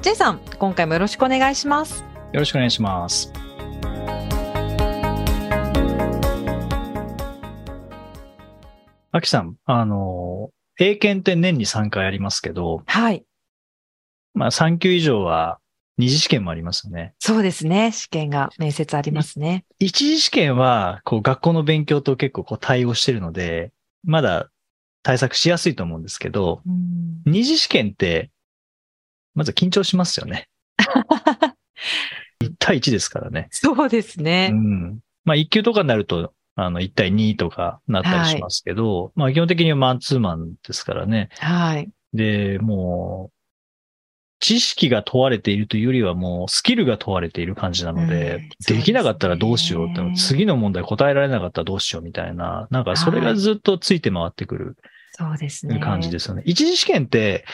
J さん、今回もよろしくお願いします。よろしくお願いしますあきさん、あの、英検って年に3回ありますけど、はい。まあ3級以上は二次試験もありますよね。そうですね。試験が面接ありますね。一次試験は、こう学校の勉強と結構こう対応してるので、まだ対策しやすいと思うんですけど、うん二次試験って、まず緊張しますよね。1対1ですからね。そうですうね。ん。まあ1級とかになると、あの、1対2とかなったりしますけど、まあ基本的にはマンツーマンですからね。はい。で、もう、知識が問われているというよりはもうスキルが問われている感じなので、うんできなかったらどうしようって、そうですね次の問題答えられなかったらどうしようみたいな、なんかそれがずっとついて回ってくるそうですね。感じですよね。一次試験って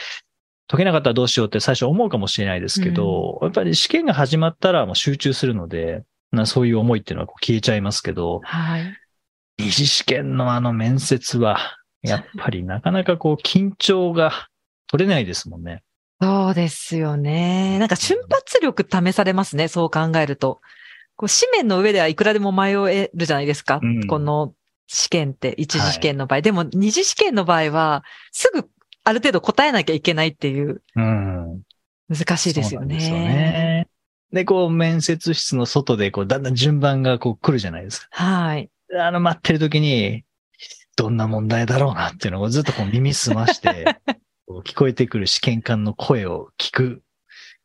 解けなかったらどうしようって最初思うかもしれないですけど、やっぱり試験が始まったらもう集中するので、なそういう思いっていうのはこう消えちゃいますけど、はい。二次試験のあの面接は、やっぱりなかなかこう緊張が取れないですもんね。そうですよね。なんか瞬発力試されますね、そう考えると。こう紙面の上ではいくらでも迷えるじゃないですか。うんこの試験って、一次試験の場合。でも二次試験の場合は、すぐある程度答えなきゃいけないっていう、うん。難しいですよね。そうですよね。で、こう、面接室の外で、こう、だんだん順番がこう来るじゃないですか。はい。あの、待ってる時に、どんな問題だろうなっていうのをずっとこう耳澄まして、聞こえてくる試験官の声を聞く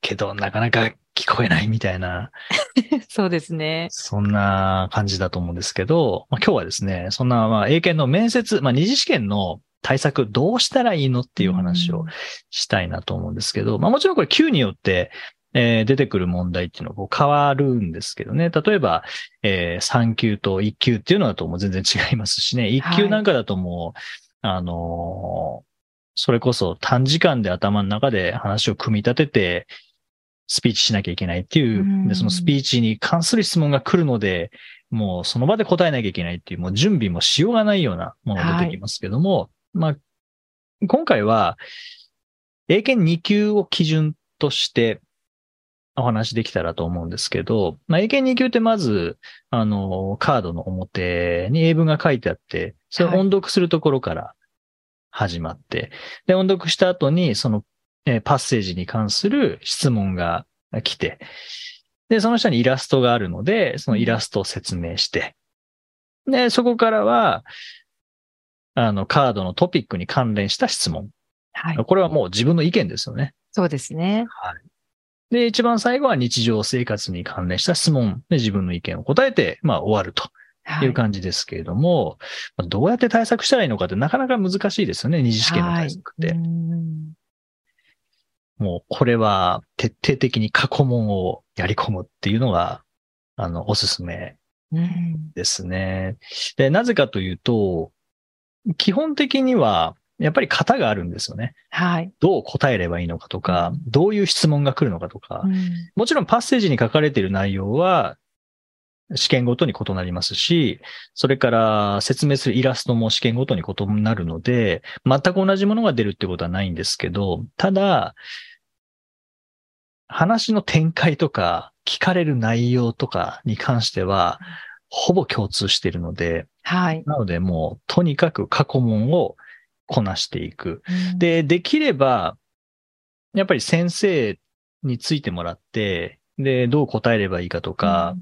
けど、なかなか聞こえないみたいな、そうですね。そんな感じだと思うんですけど、まあ、今日はですね、そんな、まあ、英検の面接、まあ、二次試験の対策どうしたらいいのっていう話をしたいなと思うんですけど、まあもちろんこれ級によって、えー出てくる問題っていうのはこう変わるんですけどね。例えば、えー3級と1級っていうのだともう全然違いますしね。1級なんかだともう、あのーそれこそ短時間で頭の中で話を組み立てて、スピーチしなきゃいけないっていうう、んで、そのスピーチに関する質問が来るので、もうその場で答えなきゃいけないっていう、もう準備もしようがないようなものが出てきますけども、まあ、今回は、英検2級を基準としてお話できたらと思うんですけど、まあ、英検2級ってまず、あの、カードの表に英文が書いてあって、それを音読するところから始まって、で、音読した後に、その、えーパッセージに関する質問が来て、で、その下にイラストがあるので、そのイラストを説明して、で、そこからは、あの、カードのトピックに関連した質問。はい。これはもう自分の意見ですよね。そうですね。で、一番最後は日常生活に関連した質問で自分の意見を答えて、まあ終わるとはいいう感じですけれども、まあどうやって対策したらいいのかってなかなか難しいですよね、二次試験の対策って。はいうんもうこれは徹底的に過去問をやり込むっていうのが、あの、おすすめうんですね。で、なぜかというと、基本的には、やっぱり型があるんですよね。はい。どう答えればいいのかとか、どういう質問が来るのかとか、うんもちろんパッセージに書かれている内容は、試験ごとに異なりますし、それから説明するイラストも試験ごとに異なるので、全く同じものが出るってことはないんですけど、ただ、話の展開とか、聞かれる内容とかに関しては、ほぼ共通しているので、はい。なのでもう、とにかく過去問をこなしていく。うん、で、できれば、やっぱり先生についてもらって、で、どう答えればいいかとか、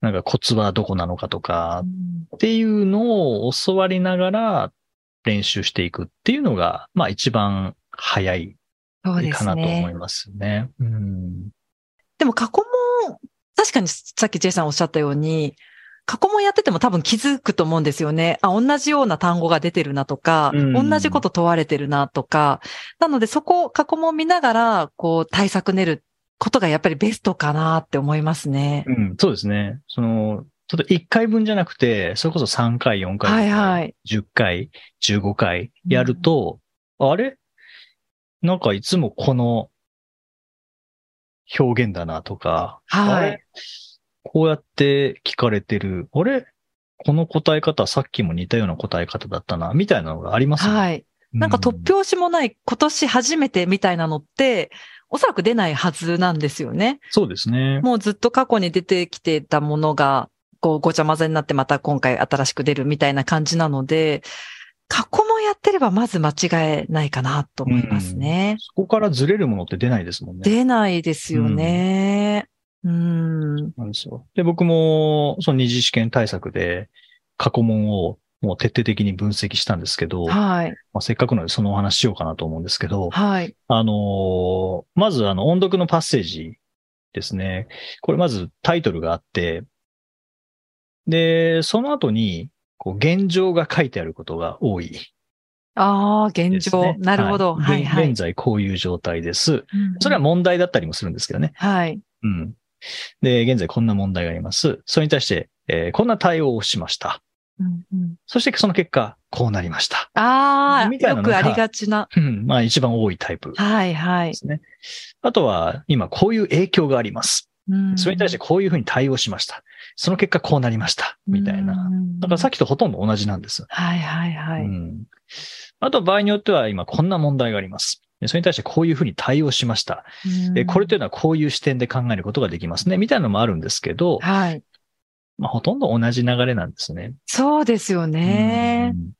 なんかコツはどこなのかとかう、んっていうのを教わりながら練習していくっていうのが、まあ一番早いかなと思いね。ますね。うん。でも過去問、確かにさっき J さんおっしゃったように、過去問やってても多分気づくと思うんですよね。あ、同じような単語が出てるなとか、うん同じこと問われてるなとか。なのでそこを過去問見ながら、こう対策練ることがやっぱりベストかなって思いますね。うん、そうですね。その、ちょっと1回分じゃなくて、それこそ3回、4回、はいはい。10回、15回やると、あれ？なんかいつもこの表現だなとか、あはいれ？こうやって聞かれてる、あれ？この答え方さっきも似たような答え方だったな、みたいなのがありますね。はい。なんか突拍子もない今年初めてみたいなのって、おそらく出ないはずなんですよね。そうですね。もうずっと過去に出てきてたものが、こうごちゃ混ぜになってまた今回新しく出るみたいな感じなので、過去もやってればまず間違えないかなと思いますね。そこからずれるものって出ないですもんね。出ないですよね。うん。なんですよ。で、僕も、その二次試験対策で、過去問をもう徹底的に分析したんですけど、はい。まあ、せっかくなのでそのお話しようかなと思うんですけど、はい。あのーまずあの音読のパッセージですね。これまずタイトルがあって、で、その後に、こう、現状が書いてあることが多いああ、現状。なるほど。はい、はい。現在こういう状態です。うんそれは問題だったりもするんですけどね。はい。うん。で、現在こんな問題があります。それに対して、えーこんな対応をしました。うんうんそしてその結果、こうなりました。ああ、みたいなのがよくありがちな。うん。まあ一番多いタイプではい、はい。すね。あとは、今こういう影響があります。うんそれに対してこういうふうに対応しました。その結果こうなりました。みたいな。うんだからさっきとほとんど同じなんです。はい、はい、はい。うん。あと場合によっては今こんな問題があります。でそれに対してこういうふうに対応しました。でこれというのはこういう視点で考えることができますね。みたいなのもあるんですけど、はい。まあほとんど同じ流れなんですね。そうですよね。うん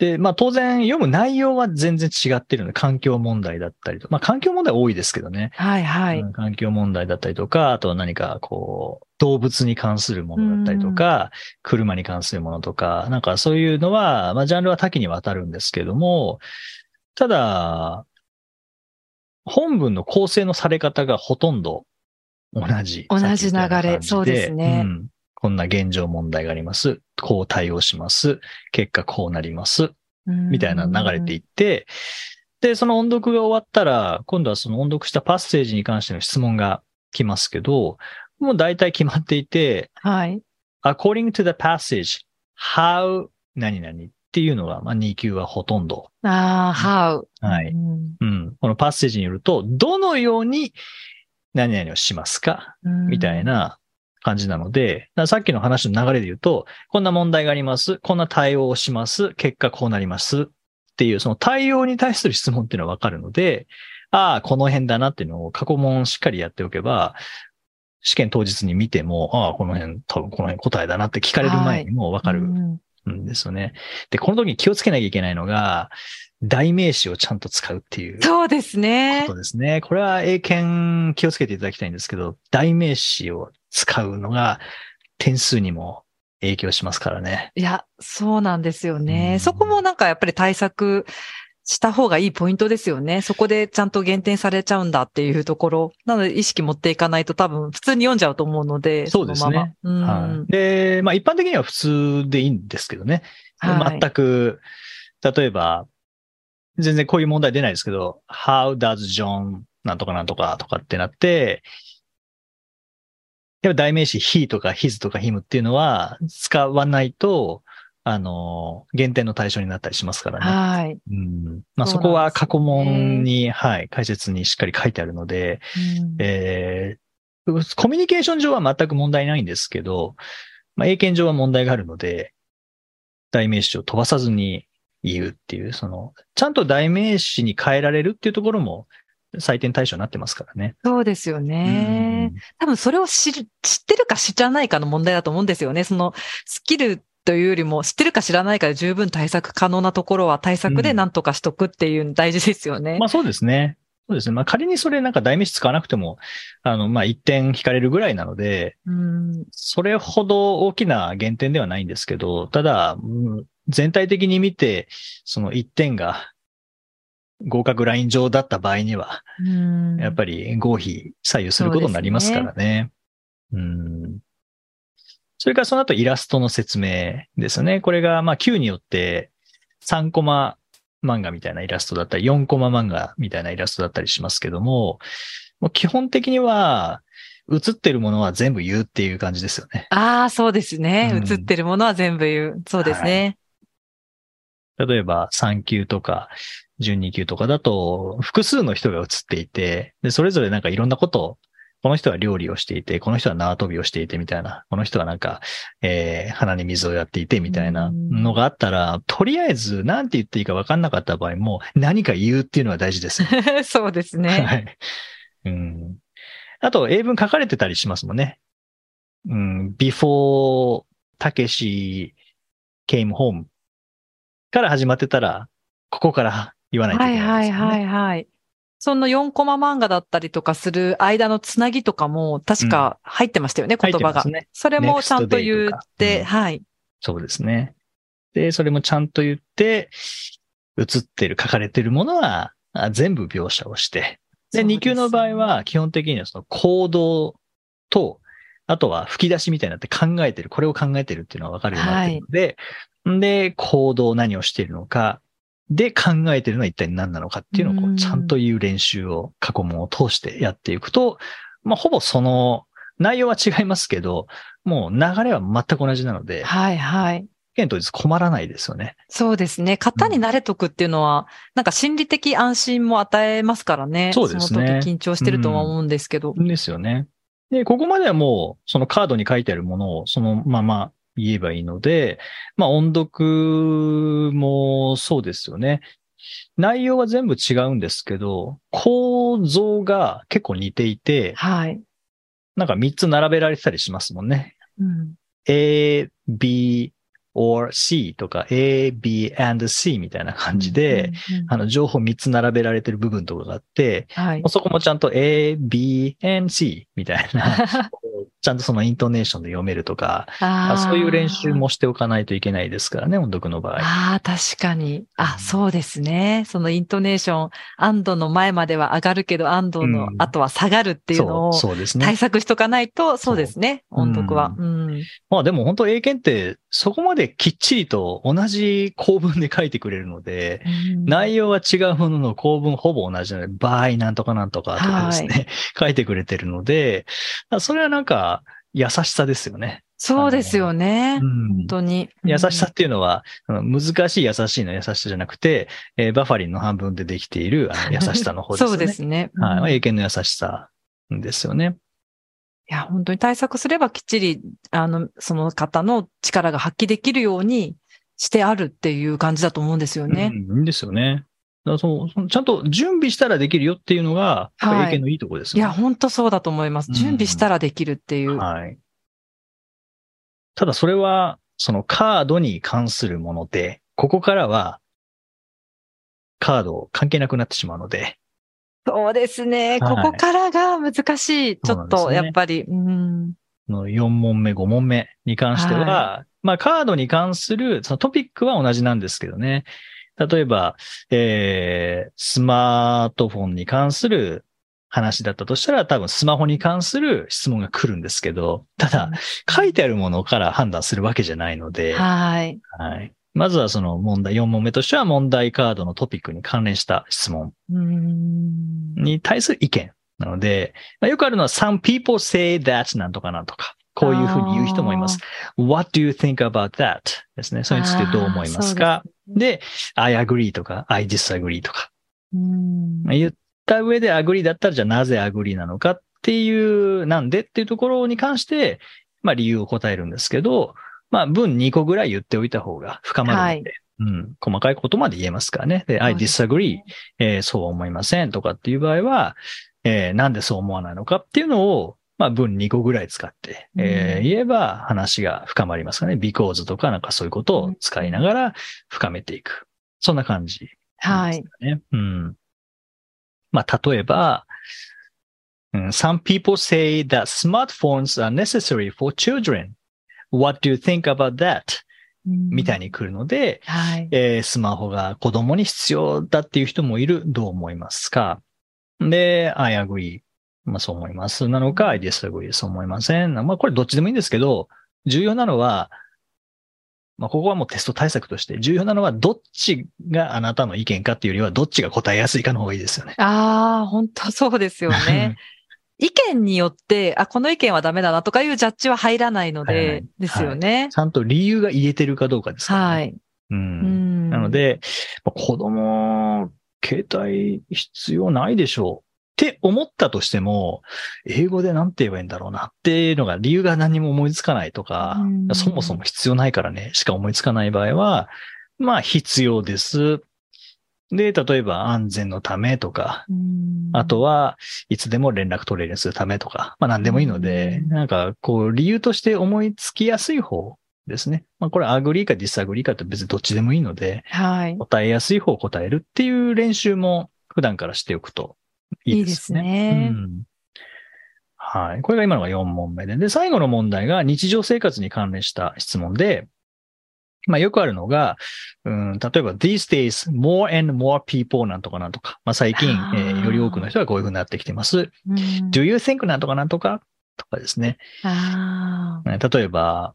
で、まあ当然読む内容は全然違ってるので、環境問題だったりと、まあ環境問題多いですけどね。はい、はい。うん環境問題だったりとか、あとは何かこう、動物に関するものだったりとか、車に関するものとか、なんかそういうのは、まあジャンルは多岐にわたるんですけども、ただ、本文の構成のされ方がほとんど同じ。同じ流れそうですねんこんな現状問題があります。こう対応します。結果こうなります。みたいな流れていって、で、その音読が終わったら、今度はその音読したパッセージに関しての質問が来ますけど、もう大体決まっていて、はい。according to the passage, how 何々っていうのが、まあ、2級はほとんど。ああ、how。はい。うんうん。このパッセージによると、どのように何々をしますか？みたい。な感じなので、さっきの話の流れで言うと、こんな問題があります。こんな対応をします。結果こうなります。っていう、その対応に対する質問っていうのはわかるので、ああ、この辺だなっていうのを過去問しっかりやっておけば、試験当日に見ても、ああ、この辺、多分この辺答えだなって聞かれる前にもわかるうんんですよね。で、この時に気をつけなきゃいけないのが、代名詞をちゃんと使うっていう。そうですねこ。とですね。これは英検気をつけていただきたいんですけど、代名詞を使うのが点数にも影響しますからね。いや、そうなんですようね。んそこもなんかやっぱり対策した方がいいポイントですよね。そこでちゃんと減点されちゃうんだっていうところ。なので意識持っていかないと多分普通に読んじゃうと思うので。そうですねのままうんはい、で、まあ一般的には普通でいいんですけどね。はい全く、例えば、全然こういう問題出ないですけど、How does John なんとかなんとかとかってなって、やっぱ代名詞 he とか his とか him っていうのは使わないと、あの、減点の対象になったりしますからね。はい。うんまあ、そこは過去問に、はい、解説にしっかり書いてあるので、うんえーコミュニケーション上は全く問題ないんですけど、まあ、英検上は問題があるので、代名詞を飛ばさずに言うっていう、その、ちゃんと代名詞に変えられるっていうところも採点対象になってますからね。そうですよね。多分それを知る、知ってるか知らないかの問題だと思うんですよね。そのスキルというよりも知ってるか知らないかで十分対策可能なところは対策で何とかしとくっていうの大事ですよね。まあそうですね。そうですね。まあ仮にそれなんか代名詞使わなくても、あの、まあ1点引かれるぐらいなので、うんそれほど大きな減点ではないんですけど、ただ、うん全体的に見て、その1点が合格ライン上だった場合には、うんやっぱり合否左右することになりますからね。うんそれからその後イラストの説明ですよね。これが、まあ、Q によって3コマ漫画みたいなイラストだったり、4コマ漫画みたいなイラストだったりしますけども、もう基本的には、映ってるものは全部言うっていう感じですよね。ああ、そうですね。うん映ってるものは全部言う。そうですね。例えば3級とか12級とかだと複数の人が映っていて、で、それぞれなんかいろんなことを、この人は料理をしていて、この人は縄跳びをしていてみたいな、この人はなんか、えー、鼻に水をやっていてみたいなのがあったら、とりあえず何て言っていいか分かんなかった場合も何か言うっていうのは大事ですよ。そうですはね。い。うん。あと、英文書かれてたりしますもんね。うん、before たけし came home から始まってたら、ここから言わないといはいけなですよね。はいいはいはい。その4コマ漫画だったりとかする間のつなぎとかも確か入ってましたよね、言葉が。ね。それもちゃんと言って、うんはい。そうですね。で、それもちゃんと言って、映ってる、書かれてるものはあ全部描写をして、で、そうです2級の場合は基本的にはその行動と、あとは吹き出しみたいになって考えてる、これを考えてるっていうのがわかるようになってるので、で、行動何をしているのか、で、考えてるのは一体何なのかっていうのをこうんうちゃんと言う練習を過去問を通してやっていくと、まあ、ほぼその内容は違いますけど、もう流れは全く同じなので、はいはい。試験当日困らないですよね。そうですね。型に慣れとくっていうのは、なんか心理的安心も与えますからね。そうですねの時緊張してるとは思うんですけど。ですよね。で、ここまではもう、そのカードに書いてあるものをそのまま言えばいいので、まあ音読もそうですよね。内容は全部違うんですけど、構造が結構似ていて、はい。なんか3つ並べられてたりしますもんね。うん、A, B, or C とか A, B, and C みたいな感じで、、うんうんうんあの情報3つ並べられてる部分とかがあって、はい。そこもちゃんと A, B, and C みたいな、ちゃんとそのイントネーションで読めるとか、そういう練習もしておかないといけないですからね、音読の場合。ああ、確かに。あ、そうですね。そのイントネーション、安堵の前までは上がるけど、安堵のうん後は下がるっていうのを対。策しとかないと、そうですね。音読は。ううん。まあでも本当英検ってそこまできっちりと同じ構文で書いてくれるので、内容は違うものの構文ほぼ同じなので、場合なんとかなんとかとかですね、書いてくれてるので、それはなんか優しさですよね。そうですよね。うん本当に。優しさっていうのは、あの難しい優しいの優しさじゃなくて、えーバファリンの半分でできているあの 優しさの方ですよね。そうですね。うんい英検の優しさですよね。や、本当に対策すればきっちり、あの、その方の力が発揮できるようにしてあるっていう感じだと思うんですよね。うん、いいんですよね。だそのちゃんと準備したらできるよっていうのが、はい英検のいいところですいや。本当そうだと思います。うん準備したらできるっていう。はい。ただそれは、そのカードに関するもので、ここからは、カード関係なくなってしまうので、そうですね。はいここからが難しい。ちょっと、やっぱり。うん。の4問目、5問目に関しては、はまあカードに関するそのトピックは同じなんですけどね。例えば、えー、スマートフォンに関する話だったとしたら多分スマホに関する質問が来るんですけど、ただ書いてあるものから判断するわけじゃないので、はい。はい。まずはその問題、4問目としては問題カードのトピックに関連した質問うん。に対する意見なので、まあ、よくあるのは some people say that なんとかなんとか。こういうふうに言う人もいます。What do you think about that? ですね。それについてどう思いますか？で ?I agree とか I disagree とか。言った上で agree だったらじゃあなぜ agree なのかっていう、なんでっていうところに関して、まあ理由を答えるんですけど、まあ文2個ぐらい言っておいた方が深まるので、うん、細かいことまで言えますからね。で、I disagree、えーそうは思いませんとかっていう場合は、えーなんでそう思わないのかっていうのを、まあ文2個ぐらい使って、えーうん言えば話が深まりますかね。because とかなんかそういうことを使いながら深めていく。そんな感じはい。ね。うん。まあ、例えば、うん Some people say that smartphones are necessary for children. What do you think about that? みたいに。に来るので、はい。えースマホが子供に必要だっていう人もいる。どう思いますか？で、I agree. まあそう思います。なのか、I disagree. そう思いません。まあこれどっちでもいいんですけど、重要なのは、まあ、ここはもうテスト対策として、重要なのはどっちがあなたの意見かっていうよりは、どっちが答えやすいかの方がいいですよね。ああ、本当そうですよね。意見によって、あ、この意見はダメだなとかいうジャッジは入らないのでい、ですよね。ちゃんと理由が言えてるかどうかですから、ね。はい。う。うんんなの、で、まあ子供、携帯必要ないでしょうって思ったとしても、英語で何て言えばいいんだろうなっていうのが理由が何にも思いつかないとかうん、そもそも必要ないからね、しか思いつかない場合は、まあ必要です。で、例えば安全のためとか、うんあとはいつでも連絡取れるようにするためとか、まあ何でもいいので、うんなんかこう理由として思いつきやすい方ですね。まあこれ agree か disagree かって別にどっちでもいいので、はい。答えやすい方を答えるっていう練習も普段からしておくといいですね。いいですねうんはい。これが今のが4問目で。で、最後の問題が日常生活に関連した質問で、まあよくあるのが、うん、例えば these days more and more people なんとかなんとか。まあ最近、えーより多くの人がこういうふうになってきてます。うん do you think なんとかなんとかとかですね。例えば、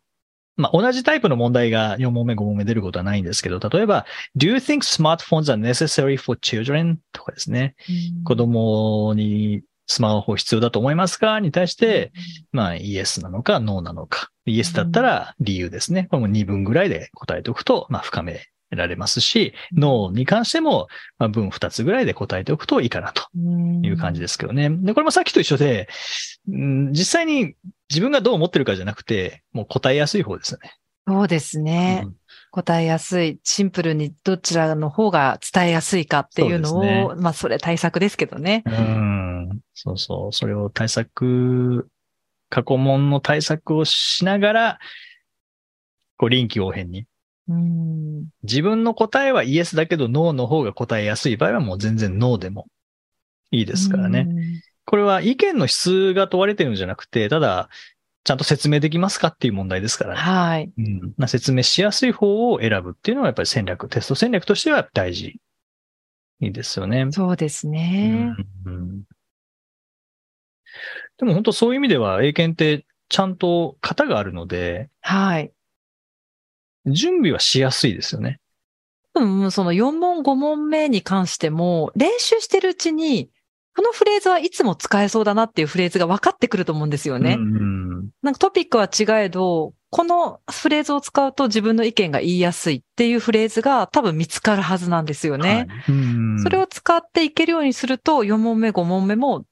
まあ、同じタイプの問題が4問目、5問目出ることはないんですけど、例えば、do you think smartphones are necessary for children? とかですね。ー子供にスマホ必要だと思いますか？に対して、、まあ、イエスなのか、ノーなのか。イエスだったら理由ですね。これも2分ぐらいで答えておくと、まあ、深められますし、ノーに関しても、まあ、文2つぐらいで答えておくといいかなとうんいう感じですけどね。で、これもさっきと一緒で、うん実際に自分がどう思ってるかじゃなくて、もう答えやすい方ですよね。そうですね。うん答えやすい、シンプルにどちらの方が伝えやすいかっていうのを、まあそれ対策ですけどね。うん。そうそう。それを対策、過去問の対策をしながら、こう臨機応変に。うん。自分の答えはイエスだけどノーの方が答えやすい場合はもう全然ノーでもいいですからね。これは意見の質が問われてるんじゃなくて、ただ、ちゃんと説明できますかっていう問題ですかうん。らね。はい。うんまあ、説明しやすい方を選ぶっていうのはやっぱり戦略、テスト戦略としては大事。いいですよね。そうですね。うんうんでも本当そういう意味では英検ってちゃんと型があるので、はい。準備はしやすいですよね。うん、その4問5問目に関しても、練習してるうちに、このフレーズはいつも使えそうだなっていうフレーズが分かってくると思うんですよね。うんうんなんかトピックは違えど、このフレーズを使うと自分の意見が言いやすいっていうフレーズが多分見つかるはずなんですよね。はいうんそれを使っていけるようにすると、4問目、5問目も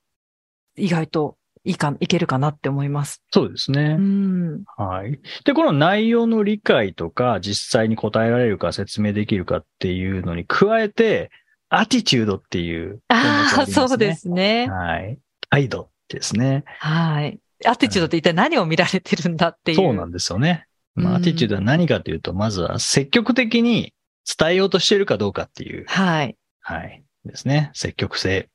意外といいか、いけるかなって思います。そうですねう。ん。はい。で、この内容の理解とか、実際に答えられるか説明できるかっていうのに加えて、アティチュードっていう項目がああ。そうですね。はい。態度ですね。はい。アティチュードって一体何を見られてるんだっていう。そうなんですよね。まあ、うんアティチュードは何かというと、まずは積極的に伝えようとしているかどうかっていう、はい。はい。ですね。積極性。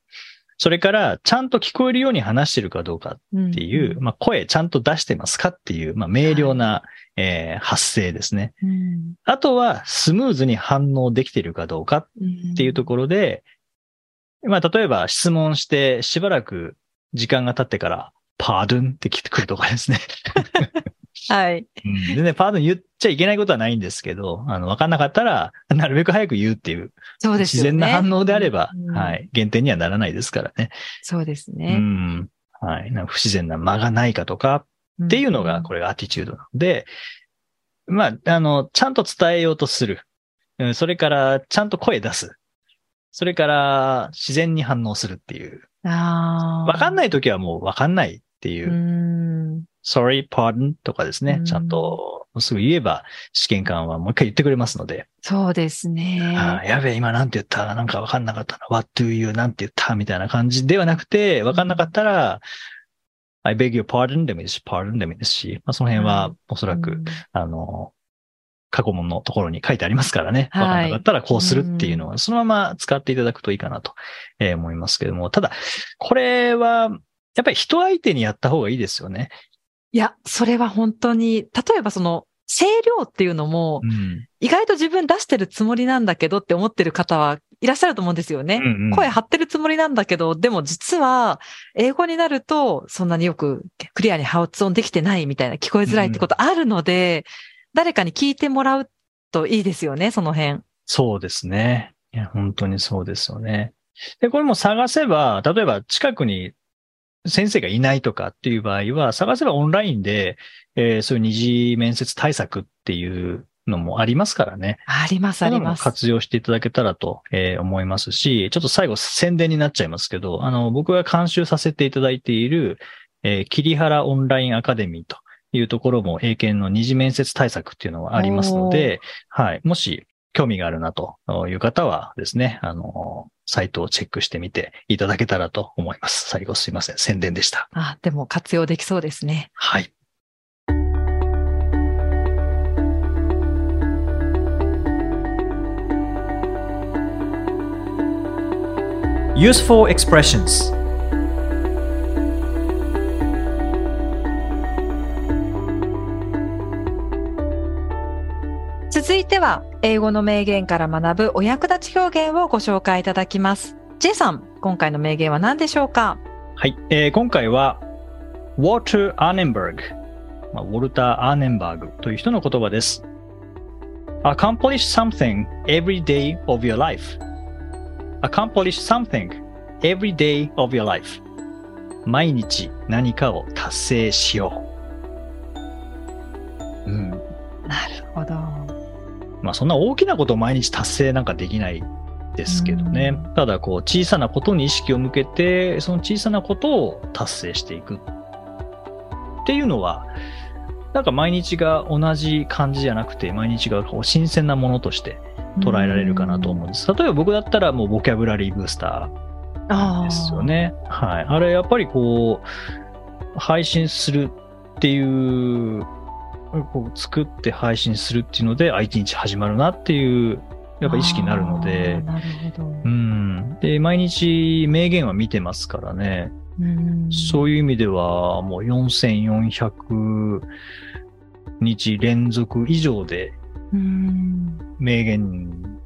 それから、ちゃんと聞こえるように話してるかどうかっっていう、まあ、声ちゃんと出してますかっていう、まあ、明瞭な、えー発声ですね。うんあとは、スムーズに反応できているかどうかっていうところで、まあ、例えば質問してしばらく時間が経ってから、パードゥンって聞いてくるとかですね。はい。うん、でね、パードゥン言っちゃいけないことはないんですけど、あの、わかんなかったら、なるべく早く言うっていう、そうですよね。自然な反応であれば、うんはい、減点にはならないですからね。そうですうね。ん。はい。不自然な間がないかとか、っていうのが、これがアティチュードなので、まあ、あの、ちゃんと伝えようとする。うん、それから、ちゃんと声出す。それから、自然に反応するっていう。れ。ああ。わかんないときはもうわかんないっていうう、ん。Sorry, pardon とかですねう。んちゃんとすぐ言えば、試験官はもう一回言ってくれますので、そうですね。やべえ、今なんて言った？なんかわかんなかったな。what do you なんて言った？みたいな感じではなくて、わかんなかったら、I beg your pardon でもいいし、pardon でもいいですし、まあ、その辺はおそらく、うんあの、過去問のところに書いてありますからね。はいわかんなかったらこうするっていうのは、そのまま使っていただくといいかなとえー思いますけども。ただ、これは、やっぱり人相手にやった方がいいですよね。いや、それは本当に、例えばその、声量っていうのもう、ん。意外と自分出してるつもりなんだけどって思ってる方はいらっしゃると思うんですよね。うんうん声張ってるつもりなんだけど、でも実は、英語になると、そんなによくクリアに発音できてないみたいな、聞こえづらいってことあるので、誰かに聞いてもらうといいですよね、その辺。そうですね。いや、本当にそうですよね。で、これも探せば、例えば近くに先生がいないとかっていう場合は、探せばオンラインで、えーそういう二次面接対策っていうのもありますからね。あります、あります。活用していただけたらと、えー思いますし、ちょっと最後宣伝になっちゃいますけど、あの、僕が監修させていただいている、えー、桐原オンラインアカデミーというところも英検の二次面接対策っていうのはありますので、はい。もし興味があるなという方はですね、あの、サイトをチェックしてみていただけたらと思います。最後すいません。宣伝でした。あ、でも活用できそうですね。はい。Useful expressions 続いては、英語の名言から学ぶお役立ち表現をご紹介いただきます。J さん、今回の名言は何でしょうか？はい。えー今回は、ウォルター・アーネンバーグ、まあ、ウォルター・アーネンバーグという人の言葉です。accomplish something every day of your life. accomplish something every day of your life. 毎日何かを達成しよう。うん。なるほど。まあそんな大きなことを毎日達成なんかできないですけどね。うんただこう小さなことに意識を向けて、その小さなことを達成していくっていうのは、なんか毎日が同じ感じじゃなくて、毎日がこう新鮮なものとして捉えられるかなと思うんです。例えば僕だったらもうボキャブラリーブースターですよね。はい。あれやっぱりこう、配信するっていう、こう作って配信するっていうので、あ、一日始まるなっていう、やっぱ意識になるのであー、なるほど。うん。で、毎日名言は見てますからね。うんそういう意味では、もう4400日連続以上でうん名言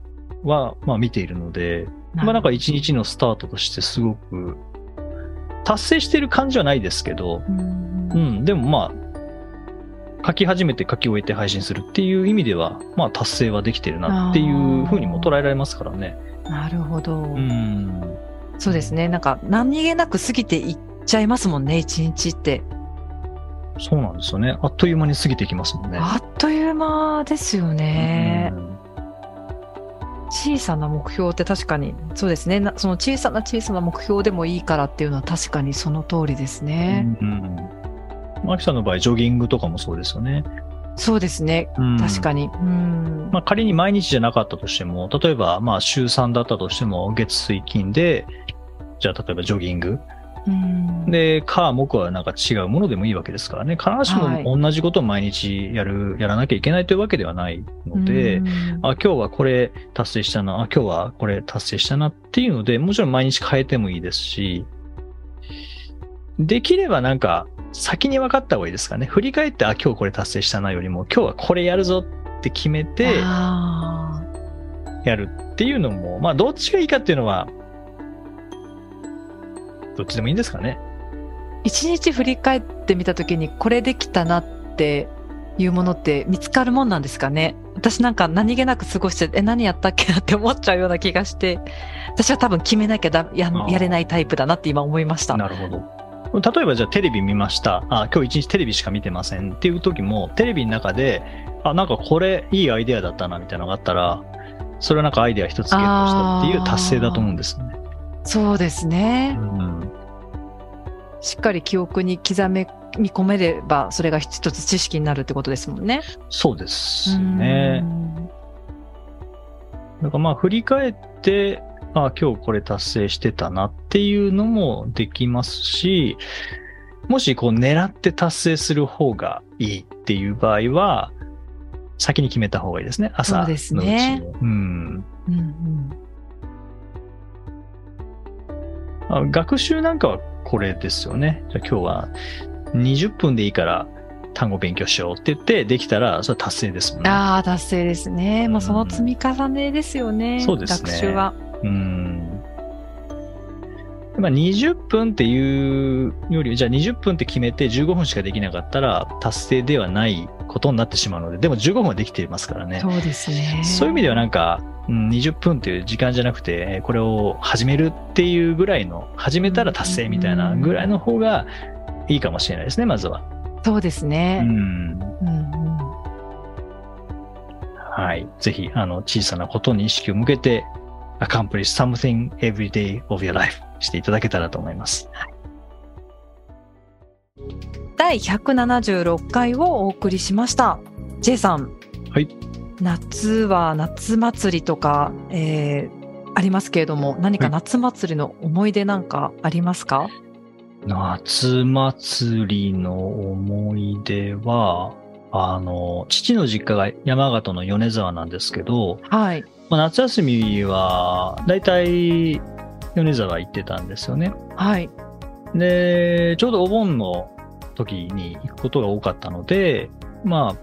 は、まあ見ているので、まあなんか一日のスタートとしてすごく達成してる感じはないですけど、うんうん、でもまあ、書き始めて書き終えて配信するっていう意味では、まあ達成はできてるなっていうふうにも捉えられますからね。なるほど。うん。そうですね。なんか何気なく過ぎていっちゃいますもんね、一日って。そうなんですよね。あっという間に過ぎていきますもんね。あっという間ですよねう。ん小さな目標って確かに、そうですね。なその小さな小さな目標でもいいからっていうのは確かにその通りですね。うん。マキさんの場合、ジョギングとかもそうですよね。そうですね。確かに。に。うん。まあ仮に毎日じゃなかったとしても、例えばまあ週3だったとしても、月水金で、じゃあ例えばジョギング。うんで、火木はなんか違うものでもいいわけですからね。必ずしはいも同じことを毎日やる、やらなきゃいけないというわけではないので、うんあ、今日はこれ達成したな、あ、今日はこれ達成したなっていうので、もちろん毎日変えてもいいですし、できればなんか先に分かった方がいいですかね。振り返って、あ、今日これ達成したなよりも、今日はこれやるぞって決めてあやるっていうのも、まあどっちがいいかっていうのは、どっちでもいいんですかね。ー一日振り返ってみたときにこれできたなっていうものって見つかるもんなんですかね私なんか何気なく過ごして、え、何やったっけなって思っちゃうような気がして、私は多分決めなきゃだややれないタイプだなって今思いました。なるほど。例えばじゃあテレビ見ました。あ、今日一日テレビしか見てませんっていう時も、テレビの中で、あ、なんかこれいいアイデアだったなみたいなのがあったら、それはなんかアイデア一つゲットしたっていう達成だと思うんですね。そうですね。うんしっかり記憶に刻め見込めれば、それが一つ知識になるってことですもんね。そうですねう。んだからまあ振り返って、あ今日これ達成してたなっていうのもできますし、もしこう狙って達成する方がいいっていう場合は、先に決めた方がいいですね。朝のうちそうですねに。うん。うんうんあ学習なんかはこれですよね。じゃあ今日は20分でいいから単語勉強しようって言ってできたら、それ達成ですもんね。ああ、達成ですね。もうそのうん積み重ねですよね。そうですね学習は。うん。まあ、20分っていうより、じゃあ20分って決めて15分しかできなかったら達成ではないことになってしまうので、でも15分はできていますからね。そうですね。そういう意味ではなんか、うん20分っていう時間じゃなくて、えーこれを始めるっていうぐらいの、始めたら達成みたいなぐらいの方がいいかもしれないですね、まずは。そうですうね。ん。うんうんはい。ぜひ、あの、小さなことに意識を向けて、accomplish something every day of your life していただけたらと思います。第176回をお送りしました。J さん。はい。夏は夏祭りとか、えーありますけれども、何かはい夏祭りの思い出なんかありますか、夏祭りの思い出は、あの、父の実家が山形の米沢なんですけど、はい。まあ夏休みは、だいたい米沢行ってたんですよね。はい。で、ちょうどお盆の時に行くことが多かったので、まあ、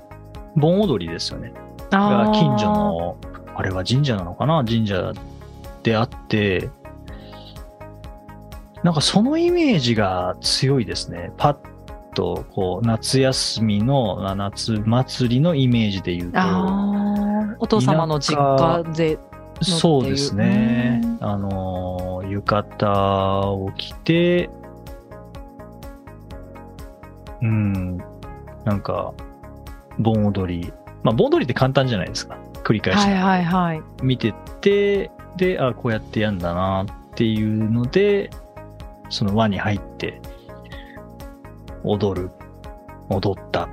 盆踊りですよね。が近所。の、あれは神社なのかな？神社であって、なんかそのイメージが強いですね。パッと、こう、夏休みの、あ夏祭りのイメージで言うと、お父様の実家で。そうですねうん。あの、浴衣を着て、うん、なんか、盆踊り。まあ、盆踊りって簡単じゃないですか。繰り返し。はいはいはい。見てて、で、あ、こうやってやんだなっていうので、その輪に入って、踊る、踊ったっ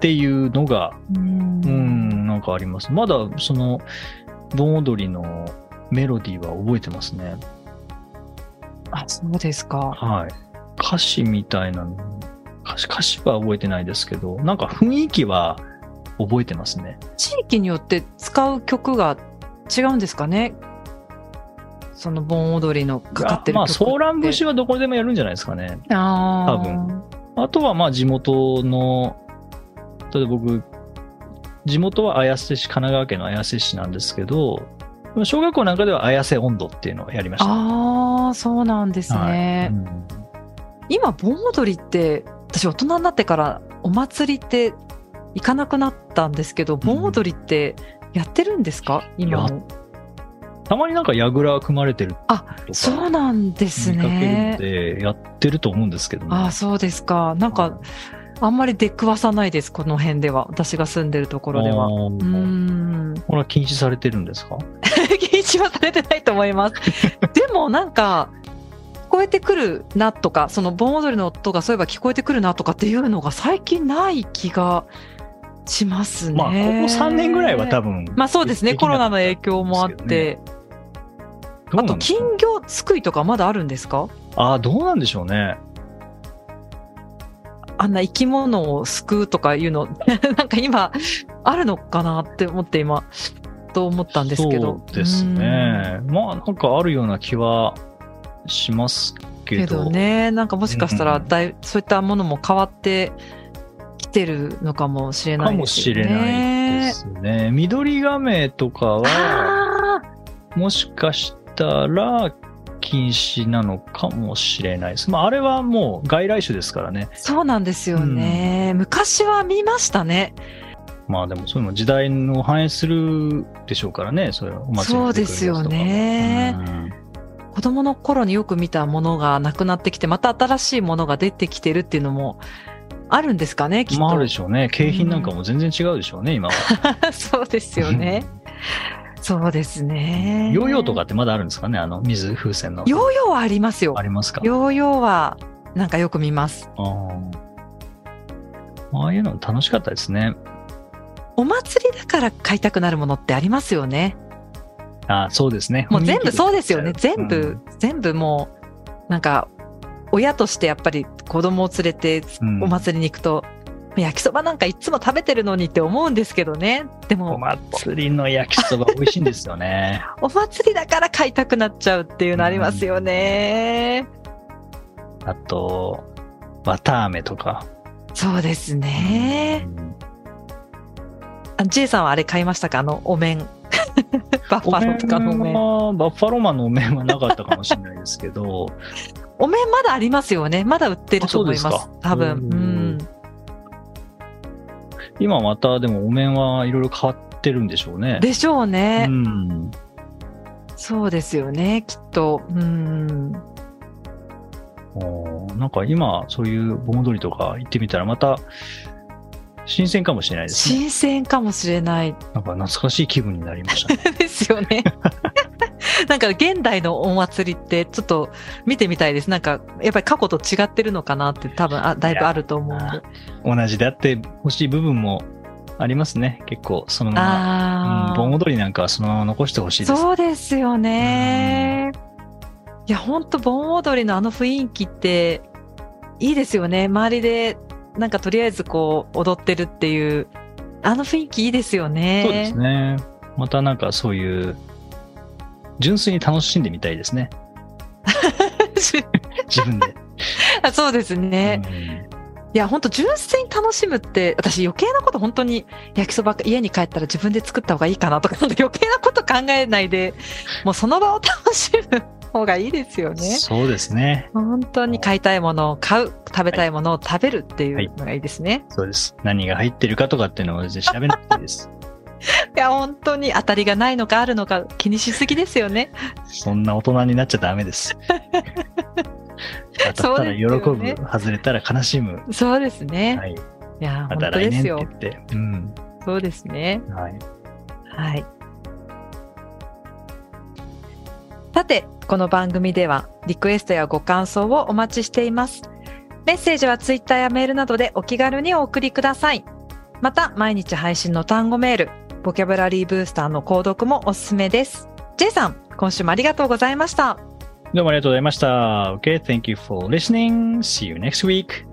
ていうのが、うんうん、なんかあります。まだ、その、盆踊りのメロディーは覚えてますね。あ、そうですか。はい。歌詞みたいなの、歌詞、歌詞は覚えてないですけど、なんか雰囲気は覚えてますね。地域によって使う曲が違うんですかね？その盆踊りのかかってる曲まあ、ソーラン節はどこでもやるんじゃないですかね。あー多分あとはまあ地元の、例えば僕、地元は綾瀬市、神奈川県の綾瀬市なんですけど、小学校なんかでは綾瀬温度っていうのをやりました。ああ、そうなんですね。うん今、盆踊りって、私大人になってからお祭りって行かなくなったんですけど、盆踊りってやってるんですか？今も。たまになんか櫓組まれてるあ、そうなんですね。で、やってると思うんですけどね。ああ、そうですか。なんか、あんまり出くわさないです、この辺では。私が住んでるところでは。うーん。これは禁止されてるんですか？禁止はされてないと思います。でもなんか、聞こえてくるなとか、その盆踊りの音がそういえば聞こえてくるなとかっていうのが最近ない気がしますね。まあ、ここ3年ぐらいは多分。まあそうですね、コロナの影響もあって。あと、金魚すくいとかまだあるんですか？ああ、どうなんでしょうね。あんな生き物を救うとかいうの、なんか今、あるのかなって思って今、と思ったんですけど。そうですね。まあ、なんかあるような気はしますけど。けどね、なんかもしかしたらうんだい、そういったものも変わってきてるのかもしれなかもいですよしれないでね。すね。緑亀とかは、もしかしたら禁止なのかもしれないです。まあ、あれはもう外来種ですからね。そうなんですよね。昔は見ましたね。まあでもそういうのも時代の反映するでしょうからね、それはお祭りそうですよねうん子供の頃によく見たものがなくなってきて、また新しいものが出てきてるっていうのもあるんですかね、きっと。まああるでしょうね。景品なんかも全然違うでしょうね、今は。そうですよね。そうですね。ヨーヨーとかってまだあるんですかねあの水風船の。ヨーヨーはありますよあ。りますか？ヨーヨーはなんかよく見ます。ああいうの楽しかったですね。お祭りだから買いたくなるものってありますよね。あそうですね。もう全部そうですよね。全部、うん全部もう、なんか、親としてやっぱり子供を連れてうんお祭りに行くと、焼きそばなんかいつも食べてるのにって思うんですけどね。でおも、祭りの焼きそば美味しいんですよね。お祭りだから買いたくなっちゃうっていうのありますよね。あと、綿飴とか。そうですね。うんあ J さんはあれ買いましたか？あの、お面。バッファローとかのお面。はバッファローマンのお面はなかったかもしれないですけど、お面まだありますよね。まだ売ってると思います多分。んん。今またでもお面はいろいろ変わってるんでしょうね。でしょうね。うん。そうですよね、きっと。うん。なんか今、そういう盆踊りとか行ってみたらまた新鮮かもしれないですね。新鮮かもしれないなんか懐かしい気分になりましたね。ですよね。なんか現代のお祭りってちょっと見てみたいです。なんかやっぱり過去と違ってるのかなって多分あだいぶあると思うんで。同じであってほしい部分もありますね。結構、そのまま。盆踊りなんかはそのまま残してほしいです。そうですよね。いや、ほんと盆踊りのあの雰囲気っていいですよね。周りでなんかとりあえずこう踊ってるっていう、あの雰囲気いいですよね。そうですね。またなんかそういう、純粋に楽しんでみたいですね。自分で。あそうですね。うんいや、本当純粋に楽しむって、私余計なこと本当に焼きそば家に帰ったら自分で作った方がいいかなとか、余計なこと考えないで、もうその場を楽しむ方がいいですよね。そうですね。本当に買いたいものを買う、食べたいものを食べるっていうのがいいですね。そうです。何が入ってるかとかっていうのを全然調べなくていいです。い、や、本当に当たりがないのかあるのか気にしすぎですよね。そんな大人になっちゃダメです。当たったら喜ぶ、そうですよ外れたら悲しむ。そうですね。、はいい。や、本また来年って言。って。うん。そうですね。はい。はい。さて、この番組ではリクエストやご感想をお待ちしています。メッセージはツイッターやメールなどでお気軽にお送りください。また、毎日配信の単語メール、ボキャブラリーブースターの購読もおすすめです。J さん、今週もありがとうございました。どうもありがとうございました。Okay, thank you for listening. See you next week.